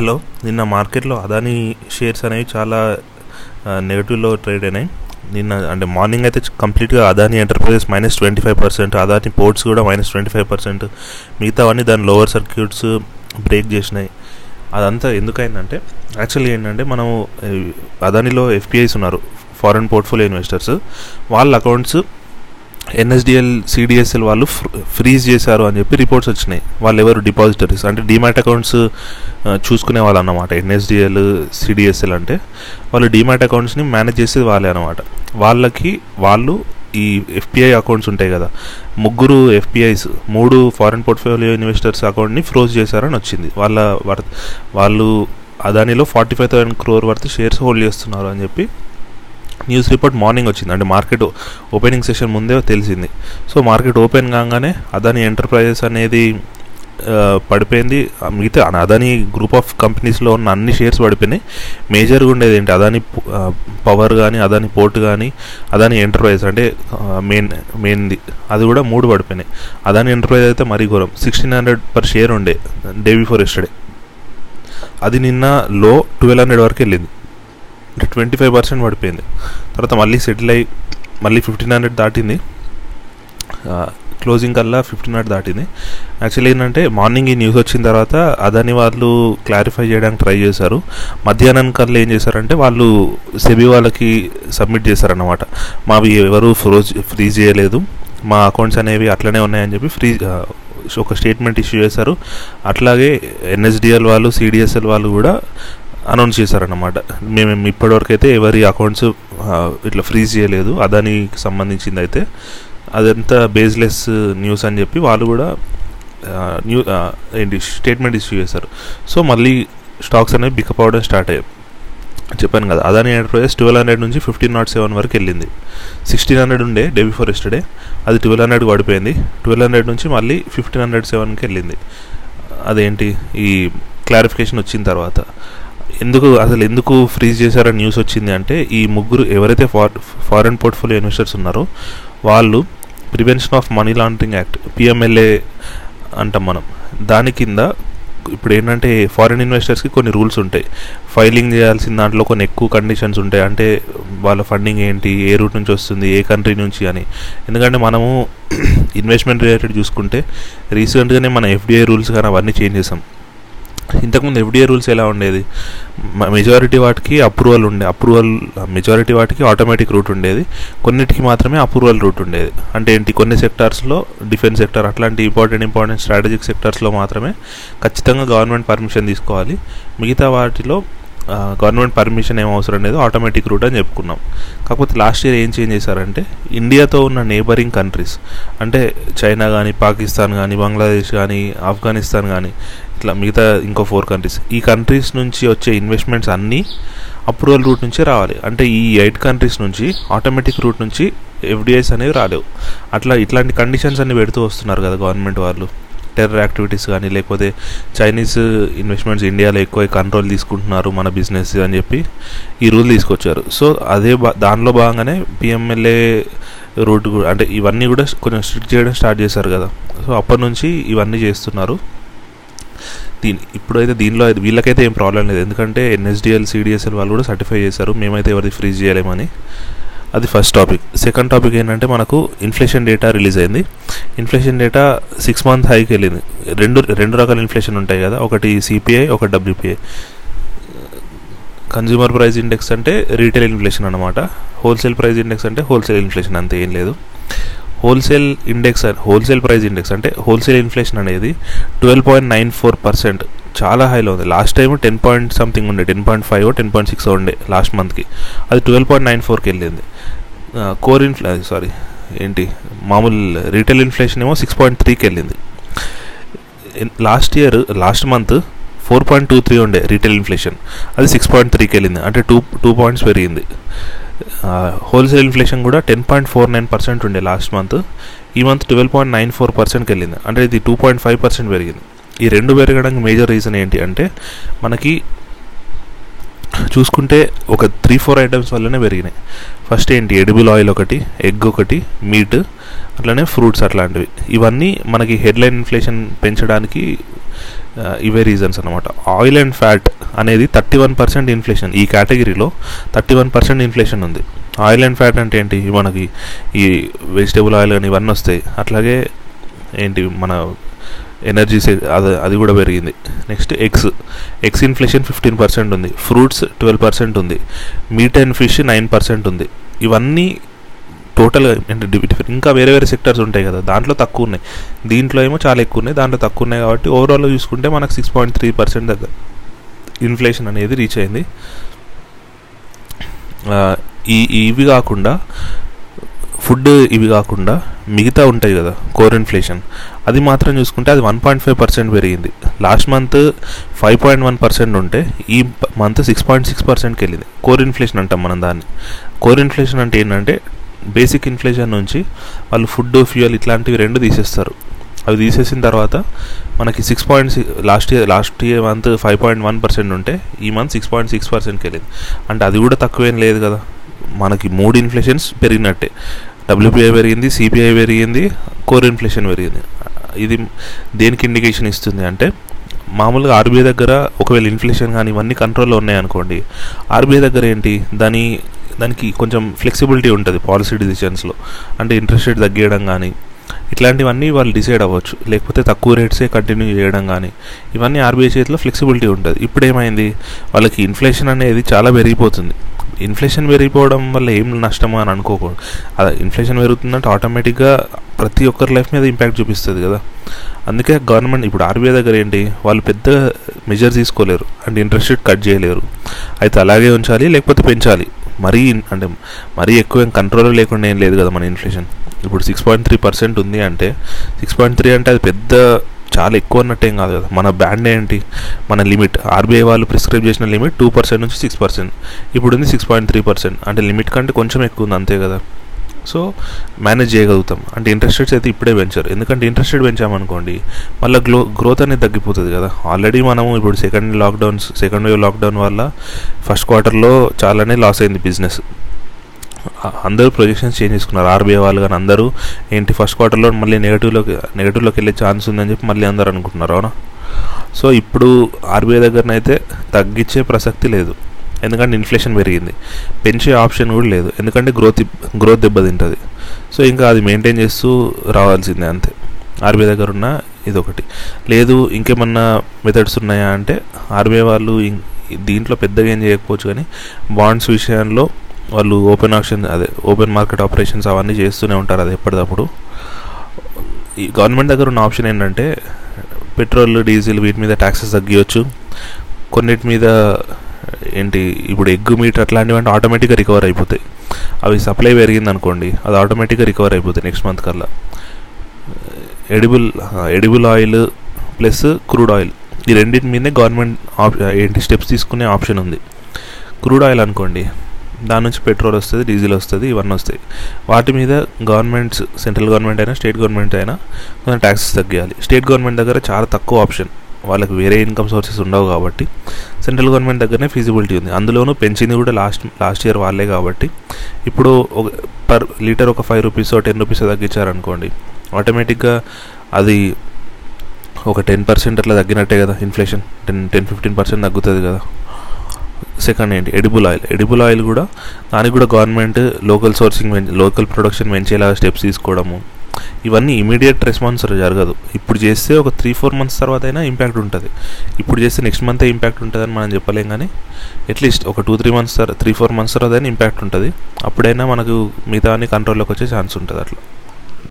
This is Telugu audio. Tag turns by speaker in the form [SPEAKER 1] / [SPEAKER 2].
[SPEAKER 1] హలో నిన్న మార్కెట్లో అదానీ షేర్స్ అనేవి చాలా నెగిటివ్లో ట్రేడ్ అయినాయి. నిన్న అంటే మార్నింగ్ అయితే కంప్లీట్గా Adani enterprises minus twenty five percent Adani ports కూడా మైనస్ ట్వంటీ ఫైవ్ పర్సెంట్. మిగతావన్నీ దాని లోవర్ సర్క్యూట్స్ బ్రేక్ చేసినాయి. అదంతా ఎందుకైందంటే యాక్చువల్లీ ఏంటంటే మనము అదానిలో ఎఫ్పిఐస్ ఉన్నారు ఫారెన్ పోర్ట్ఫోలియో ఇన్వెస్టర్స్. వాళ్ళ అకౌంట్స్ ఎన్ఎస్డిఎల్ సిడిఎస్ఎల్ వాళ్ళు ఫ్రీజ్ చేశారు అని చెప్పి రిపోర్ట్స్ వచ్చినాయి. వాళ్ళు ఎవరు డిపాజిటరీస్? అంటే డిమాట్ అకౌంట్స్ చూసుకునే వాళ్ళు అన్నమాట ఎన్ఎస్డిఎల్ సిడిఎస్ఎల్ అంటే వాళ్ళు డిమాట్ అకౌంట్స్ని మేనేజ్ చేసేది వాళ్ళే అనమాట వాళ్ళకి వాళ్ళు ఈ ఎఫ్పిఐ అకౌంట్స్ ఉంటాయి కదా ముగ్గురు ఎఫ్పిఐస్ మూడు ఫారెన్ పోర్ట్ఫోలియో ఇన్వెస్టర్స్ అకౌంట్ని ఫ్రోజ్ చేశారని వచ్చింది. వాళ్ళ వర్ వాళ్ళు అదానిలో forty five thousand crore worth shares hold చేస్తున్నారు అని చెప్పి న్యూస్ రిపోర్ట్ మార్నింగ్ వచ్చింది. అంటే మార్కెట్ ఓపెనింగ్ సెషన్ ముందే తెలిసింది. సో మార్కెట్ ఓపెన్ కాగానే అదాని ఎంటర్ప్రైజెస్ అనేది పడిపోయింది. మిగతా అదాని గ్రూప్ ఆఫ్ కంపెనీస్లో ఉన్న అన్ని షేర్స్ పడిపోయినాయి. మేజర్గా ఉండేది ఏంటి? అదాని పవర్ కానీ అదాని పోర్ట్ కానీ అదాని ఎంటర్ప్రైజ్ అంటే మెయిన్ మెయిన్ది. అది కూడా మూడు పడిపోయినాయి. అదాని ఎంటర్ప్రైజ్ అయితే మరీ ఘోరం. సిక్స్టీన్ హండ్రెడ్ పర్ షేర్ ఉండే డే బిఫోర్ ఎస్టర్డే. అది నిన్న లో ట్వెల్వ్ హండ్రెడ్ వరకు వెళ్ళింది. ట్వంటీ ఫైవ్ పర్సెంట్ పడిపోయింది. తర్వాత మళ్ళీ సెటిల్ అయ్యి మళ్ళీ ఫిఫ్టీన్ హండ్రెడ్ దాటింది. క్లోజింగ్ కల్లా ఫిఫ్టీన్ హండ్రెడ్ దాటింది. యాక్చువల్లీ ఏంటంటే మార్నింగ్ ఈ న్యూస్ వచ్చిన తర్వాత అదాని వాళ్ళు క్లారిఫై చేయడానికి ట్రై చేశారు. మధ్యాహ్నం కల్లా ఏం చేశారంటే వాళ్ళు సెబీ వాళ్ళకి సబ్మిట్ చేశారన్నమాట. మావి ఎవరు ఫ్రోజ్ ఫ్రీజ్ చేయలేదు. మా అకౌంట్స్ అనేవి అట్లనే ఉన్నాయని చెప్పి ఫ్రీ ఒక స్టేట్మెంట్ ఇష్యూ చేశారు. అట్లాగే ఎన్ఎస్డిఎల్ వాళ్ళు సిడిఎస్ఎల్ వాళ్ళు కూడా అనౌన్స్ చేశారన్నమాట. మేము ఇప్పటివరకు అయితే ఎవరి అకౌంట్స్ ఇట్లా ఫ్రీజ్ చేయలేదు. అదానికి సంబంధించింది అయితే అదంతా బేస్లెస్ న్యూస్ అని చెప్పి వాళ్ళు కూడా న్యూ ఏంటి స్టేట్మెంట్ ఇష్యూ చేశారు. సో మళ్ళీ స్టాక్స్ అనేవి బికప్ అవడం స్టార్ట్ అయ్యాయి. చెప్పాను కదా అదాని ఎంటర్ప్రైజెస్ ట్వెల్వ్ హండ్రెడ్ నుంచి ఫిఫ్టీన్ నాట్ సెవెన్ వరకు వెళ్ళింది. సిక్స్టీన్ హండ్రెడ్ ఉండే డే బిఫోర్ ఎస్టర్డే అది ట్వెల్వ్ హండ్రెడ్ పడిపోయింది ట్వెల్వ్ హండ్రెడ్ నుంచి మళ్ళీ ఫిఫ్టీన్ హండ్రెడ్ సెవెన్కి వెళ్ళింది. అదేంటి ఈ క్లారిఫికేషన్ వచ్చిన తర్వాత. ఎందుకు అసలు ఎందుకు ఫ్రీజ్ చేశారని న్యూస్ వచ్చింది అంటే ఈ ముగ్గురు ఎవరైతే ఫార్ ఫారెన్ పోర్ట్ఫోలియో ఇన్వెస్టర్స్ ఉన్నారో వాళ్ళు prevention of money laundering act PMLA అంటాం మనం. దాని కింద ఇప్పుడు ఏంటంటే ఫారిన్ ఇన్వెస్టర్స్కి కొన్ని రూల్స్ ఉంటాయి. ఫైలింగ్ చేయాల్సిన దాంట్లో కొన్ని ఎక్కువ కండిషన్స్ ఉంటాయి. అంటే వాళ్ళ ఫండింగ్ ఏంటి ఏ రూట్ నుంచి వస్తుంది ఏ కంట్రీ నుంచి అని. ఎందుకంటే మనము ఇన్వెస్ట్మెంట్ రిలేటెడ్ చూసుకుంటే రీసెంట్గానే మన ఎఫ్డిఐ రూల్స్ కానీ అవన్నీ చేంజ్ చేసాం. ఇంతకుముందు ఎఫ్డిఏ రూల్స్ ఎలా ఉండేది? మెజారిటీ వాటికి అప్రూవల్ ఉండే అప్రూవల్ మెజారిటీ వాటికి ఆటోమేటిక్ రూట్ ఉండేది. కొన్నిటికి మాత్రమే అప్రూవల్ రూట్ ఉండేది. అంటే ఏంటి? కొన్ని సెక్టార్స్లో డిఫెన్స్ సెక్టర్ అట్లాంటి ఇంపార్టెంట్ ఇంపార్టెంట్ స్ట్రాటజిక్ సెక్టార్స్లో మాత్రమే ఖచ్చితంగా గవర్నమెంట్ పర్మిషన్ తీసుకోవాలి. మిగతా వాటిలో గవర్నమెంట్ పర్మిషన్ ఏం అవసరం లేదు ఆటోమేటిక్ రూట్ అని చెప్పుకున్నాం. కాకపోతే లాస్ట్ ఇయర్ ఏం చేంజ్ చేశారంటే ఇండియాతో ఉన్న నేబరింగ్ కంట్రీస్ అంటే చైనా కానీ పాకిస్తాన్ కానీ బంగ్లాదేశ్ కానీ ఆఫ్ఘనిస్తాన్ కానీ ఇట్లా మిగతా ఇంకో ఫోర్ కంట్రీస్ ఈ కంట్రీస్ నుంచి వచ్చే ఇన్వెస్ట్మెంట్స్ అన్నీ అప్రూవల్ రూట్ నుంచే రావాలి. అంటే ఈ ఎయిట్ కంట్రీస్ నుంచి ఆటోమేటిక్ రూట్ నుంచి ఎఫ్డిఐస్ అనేవి రాలేవు. అట్లా ఇట్లాంటి కండిషన్స్ అన్ని పెడుతూ వస్తున్నారు కదా గవర్నమెంట్ వాళ్ళు. టెర్రర్ యాక్టివిటీస్ కానీ లేకపోతే చైనీస్ ఇన్వెస్ట్మెంట్స్ ఇండియాలో ఎక్కువ కంట్రోల్ తీసుకుంటున్నారు మన బిజినెస్ అని చెప్పి ఈ రూల్ తీసుకొచ్చారు. సో అదే దానిలో భాగంగానే పిఎంఎల్ఏ రూట్ కూడా అంటే ఇవన్నీ కూడా కొంచెం స్ట్రిక్ట్ చేయడం స్టార్ట్ చేశారు కదా. సో అప్పటి నుంచి ఇవన్నీ చేస్తున్నారు. దీని ఇప్పుడైతే దీనిలో అయితే వీళ్ళకైతే ఏం ప్రాబ్లం లేదు. ఎందుకంటే ఎన్ఎస్డిఎల్ సిడిఎస్ఎల్ వాళ్ళు కూడా సర్టిఫై చేశారు. మేమైతే ఎవరిది ఫ్రీజ్ చేయలేమని. అది ఫస్ట్ టాపిక్ సెకండ్ టాపిక్ ఏంటంటే మనకు ఇన్ఫ్లేషన్ డేటా రిలీజ్ అయింది. ఇన్ఫ్లేషన్ డేటా సిక్స్ మంత్ హైకి వెళ్ళింది. రెండు రెండు రకాల ఇన్ఫ్లేషన్ ఉంటాయి కదా. ఒకటి సిపిఐ ఒకటి డబ్ల్యూపిఐ కన్జ్యూమర్ ప్రైస్ ఇండెక్స్ అంటే రీటైల్ ఇన్ఫ్లేషన్ అనమాట హోల్సేల్ ప్రైస్ ఇండెక్స్ అంటే హోల్సేల్ ఇన్ఫ్లేషన్ అంతే ఏం లేదు. Wholesale index wholesale price index అంటే హోల్సేల్ ఇన్ఫ్లేషన్ అనేది twelve point nine four percent చాలా హైలో ఉంది. Last time ten point something ఉండే ten point five ten point six ఉండే లాస్ట్ మంత్కి. అది ట్వెల్వ్ పాయింట్ నైన్ ఫోర్కి వెళ్ళింది. కోర్ ఇన్ఫ్లే సారీ ఏంటి మామూలు రీటైల్ ఇన్ఫ్లేషన్ ఏమో సిక్స్ పాయింట్ త్రీకి వెళ్ళింది. Last year last month four point two three ఉండే రీటైల్ ఇన్ఫ్లేషన్. అది సిక్స్ పాయింట్ త్రీకి వెళ్ళింది అంటే టూ టూ పాయింట్స్ పెరిగింది. హోల్సేల్ ఇన్ఫ్లేషన్ కూడా ten point four nine percent ఉండే లాస్ట్ మంత్ ఈ month twelve point nine four పర్సెంట్కి వెళ్ళింది అంటే ఇది టూ పాయింట్ ఫైవ్ పర్సెంట్ పెరిగింది. ఈ రెండు పెరగడానికి మేజర్ రీజన్ ఏంటి అంటే మనకి చూసుకుంటే ఒక త్రీ ఫోర్ ఐటమ్స్ వల్లనే పెరిగినాయి. ఫస్ట్ ఏంటి? ఎడిబుల్ ఆయిల్ ఒకటి ఎగ్ ఒకటి మీట్ అట్లనే ఫ్రూట్స్ అట్లాంటివి. ఇవన్నీ మనకి హెడ్లైన్ ఇన్ఫ్లేషన్ పెంచడానికి ఇవే రీజన్స్ అనమాట ఆయిల్ అండ్ ఫ్యాట్ అనేది థర్టీ వన్ పర్సెంట్ ఇన్ఫ్లేషన్ ఈ కేటగిరీలో థర్టీ వన్ పర్సెంట్ ఇన్ఫ్లేషన్ ఉంది. ఆయిల్ అండ్ ఫ్యాట్ అంటే ఏంటి? మనకి ఈ వెజిటేబుల్ ఆయిల్ కానీ ఇవన్నీ వస్తాయి అట్లాగే ఏంటి? మన ఎనర్జీ అది అది కూడా పెరిగింది. Next eggs eggs inflation fifteen percent ఉంది. ఫ్రూట్స్ ట్వెల్వ్ పర్సెంట్ ఉంది. Meat and fish nine percent ఉంది. ఇవన్నీ టోటల్గా ఇంకా వేరే వేరే సెక్టర్స్ ఉంటాయి కదా దాంట్లో తక్కువ ఉన్నాయి. దీంట్లో ఏమో చాలా ఎక్కువ ఉన్నాయి దాంట్లో తక్కువ ఉన్నాయి కాబట్టి ఓవరాల్ చూసుకుంటే మనకు సిక్స్ పాయింట్ త్రీ పర్సెంట్ దగ్గర ఇన్ఫ్లేషన్ అనేది రీచ్ అయింది. ఈ ఇవి కాకుండా ఫుడ్ ఇవి కాకుండా మిగతా ఉంటాయి కదా కోర్ ఇన్ఫ్లేషన్ అది మాత్రం చూసుకుంటే అది వన్ పాయింట్ ఫైవ్ పర్సెంట్ పెరిగింది. Last month five point one percent ఉంటే ఈ మంత్ సిక్స్ పాయింట్ సిక్స్ పర్సెంట్కి వెళ్ళింది. కోర్ ఇన్ఫ్లేషన్ అంటాం మనం దాన్ని. కోర్ ఇన్ఫ్లేషన్ అంటే ఏంటంటే బేసిక్ ఇన్ఫ్లేషన్ నుంచి వాళ్ళు ఫుడ్ ఫ్యూయల్ ఇట్లాంటివి రెండు తీసేస్తారు. అవి తీసేసిన తర్వాత మనకి six point last year last year month five point one percent ఉంటే ఈ మంత్ సిక్స్ పాయింట్ సిక్స్ పర్సెంట్కి వెళ్ళింది అంటే అది కూడా తక్కువేం లేదు కదా. మనకి మూడు ఇన్ఫ్లేషన్స్ పెరిగినట్టే. డబ్ల్యూపీఐ పెరిగింది సిపిఐ పెరిగింది కోర్ ఇన్ఫ్లేషన్ పెరిగింది. ఇది దేనికి ఇండికేషన్ ఇస్తుంది అంటే మామూలుగా ఆర్బీఐ దగ్గర ఒకవేళ ఇన్ఫ్లేషన్ కానీ ఇవన్నీ కంట్రోల్లో ఉన్నాయనుకోండి ఆర్బీఐ దగ్గర ఏంటి? దాని దానికి కొంచెం ఫ్లెక్సిబిలిటీ ఉంటుంది పాలసీ డిసిషన్స్లో అంటే ఇంట్రెస్ట్ రేట్ తగ్గియడం కానీ ఇట్లాంటివన్నీ వాళ్ళు డిసైడ్ అవ్వచ్చు. లేకపోతే తక్కువ రేట్సే కంటిన్యూ చేయడం కానీ ఇవన్నీ ఆర్బీఐ చేతిలో ఫ్లెక్సిబిలిటీ ఉంటుంది. ఇప్పుడు ఏమైంది వాళ్ళకి ఇన్ఫ్లేషన్ అనేది చాలా పెరిగిపోతుంది. ఇన్ఫ్లేషన్ పెరిగిపోవడం వల్ల ఏం నష్టమో అని అనుకోకూడదు అదే ఇన్ఫ్లేషన్ పెరుగుతుందంటే ఆటోమేటిక్గా ప్రతి ఒక్కరి లైఫ్ మీద ఇంపాక్ట్ చూపిస్తుంది కదా. అందుకే గవర్నమెంట్ ఇప్పుడు ఆర్బీఐ దగ్గర ఏంటి? వాళ్ళు పెద్ద మెజర్ తీసుకోలేరు. అండ్ ఇంట్రెస్ట్ రేట్ కట్ చేయలేరు. అయితే అలాగే ఉంచాలి లేకపోతే పెంచాలి. మరీ అంటే మరీ ఎక్కువ ఏం కంట్రోల్ లేకుండా ఏం లేదు కదా మన ఇన్ఫ్లేషన్ ఇప్పుడు సిక్స్ పాయింట్ త్రీ పర్సెంట్ ఉంది అంటే సిక్స్ పాయింట్ త్రీ అంటే అది పెద్ద చాలా ఎక్కువ అన్నట్టేం కాదు కదా. మన బ్యాండ్ ఏంటి? మన లిమిట్. ఆర్బీఐ వాళ్ళు ప్రిస్క్రైబ్ చేసిన లిమిట్ టూ పర్సెంట్ నుంచి సిక్స్ పర్సెంట్ ఇప్పుడు ఉంది సిక్స్ పాయింట్ త్రీ పర్సెంట్ అంటే లిమిట్ కంటే కొంచెం ఎక్కువ ఉంది అంతే కదా. సో మేనేజ్ చేయగలుగుతాం. అంటే ఇంట్రెస్ట్ రేట్స్ అయితే ఇప్పుడే పెంచారు. ఎందుకంటే ఇంట్రెస్ట్ రేట్ పెంచామనుకోండి మళ్ళీ గ్లో గ్రోత్ అనేది తగ్గిపోతుంది కదా. ఆల్రెడీ మనము ఇప్పుడు second lockdowns second wave lockdown వల్ల ఫస్ట్ క్వార్టర్లో చాలానే లాస్ అయింది బిజినెస్ అందరూ ప్రొజెక్షన్స్ చేంజ్ చేసుకున్నారు. ఆర్బీఐ వాళ్ళు కానీ అందరూ ఏంటి ఫస్ట్ క్వార్టర్లో మళ్ళీ నెగిటివ్లోకి నెగిటివ్లోకి వెళ్ళే ఛాన్స్ ఉందని చెప్పి మళ్ళీ అందరూ అనుకుంటున్నారు. అవునా? సో ఇప్పుడు ఆర్బీఐ దగ్గరనైతే తగ్గించే ప్రసక్తి లేదు. ఎందుకంటే ఇన్ఫ్లేషన్ పెరిగింది. పెంచే ఆప్షన్ కూడా లేదు. ఎందుకంటే గ్రోత్ గ్రోత్ దెబ్బతింటుంది. సో ఇంకా అది మెయింటైన్ చేస్తూ రావాల్సిందే అంతే. ఆర్బీఐ దగ్గర ఉన్న ఇదొకటి. లేదు ఇంకేమన్నా మెథడ్స్ ఉన్నాయా అంటే ఆర్బీఐ వాళ్ళు దీంట్లో పెద్దగా ఏం చేయకపోవచ్చు కానీ బాండ్స్ విషయంలో వాళ్ళు ఓపెన్ ఆప్షన్ అదే ఓపెన్ మార్కెట్ ఆపరేషన్స్ అవన్నీ చేస్తూనే ఉంటారు అది ఎప్పటికప్పుడు ఈ గవర్నమెంట్ దగ్గర ఉన్న ఆప్షన్ ఏంటంటే పెట్రోల్ డీజిల్ వీటి మీద ట్యాక్సెస్ తగ్గియచ్చు. కొన్నిటి మీద ఏంటి ఇప్పుడు ఎగ్ మీట్ అట్లాంటివంటే ఆటోమేటిక్గా రికవర్ అయిపోతాయి. అవి సప్లై పెరిగింది అనుకోండి అది ఆటోమేటిక్గా రికవర్ అయిపోతాయి నెక్స్ట్ మంత్ కల్లా. Edible edible oil plus crude oil ఈ రెండింటి మీదనే గవర్నమెంట్ ఆప్ ఏంటి స్టెప్స్ తీసుకునే ఆప్షన్ ఉంది. క్రూడ్ ఆయిల్ అనుకోండి దాని నుంచి పెట్రోల్ వస్తుంది డీజిల్ వస్తుంది ఇవన్నీ వస్తాయి. వాటి మీద గవర్నమెంట్స్ సెంట్రల్ గవర్నమెంట్ అయినా స్టేట్ గవర్నమెంట్ అయినా కొంచెం ట్యాక్సెస్ తగ్గియాలి. స్టేట్ గవర్నమెంట్ దగ్గర చాలా తక్కువ ఆప్షన్ వాళ్ళకి వేరే ఇన్కమ్ సోర్సెస్ ఉండవు కాబట్టి సెంట్రల్ గవర్నమెంట్ దగ్గరనే ఫీజిబిలిటీ ఉంది. అందులోనూ పెంచింది కూడా లాస్ట్ లాస్ట్ ఇయర్ వాళ్ళే కాబట్టి ఇప్పుడు ఒక పర్ లీటర్ ఒక ఫైవ్ రూపీస్ టెన్ రూపీస్ తగ్గించారనుకోండి ఆటోమేటిక్గా అది ఒక టెన్ పర్సెంట్ అట్లా తగ్గినట్టే కదా inflation ten ten fifteen percent తగ్గుతుంది కదా. సెకండ్ ఏంటి? ఎడిబుల్ ఆయిల్ ఎడిబుల్ ఆయిల్ కూడా దానికి కూడా government local sourcing local production పెంచేలా steps తీసుకోవడము. ఇవన్నీ ఇమీడియట్ రెస్పాన్స్ జరగదు. ఇప్పుడు చేస్తే ఒక త్రీ ఫోర్ మంత్స్ తర్వాత అయినా ఇంపాక్ట్ ఉంటుంది. ఇప్పుడు చేస్తే నెక్స్ట్ మంతే ఇంపాక్ట్ ఉంటుందని మనం చెప్పలేం కానీ అట్లీస్ట్ ఒక టూ త్రీ మంత్స్ తర్వాత త్రీ ఫోర్ మంత్స్ తర్వాత అయినా ఇంపాక్ట్ ఉంటుంది. అప్పుడైనా మనకు మిగతా అన్ని కంట్రోల్లోకి వచ్చే ఛాన్స్ ఉంటుంది అట్లా.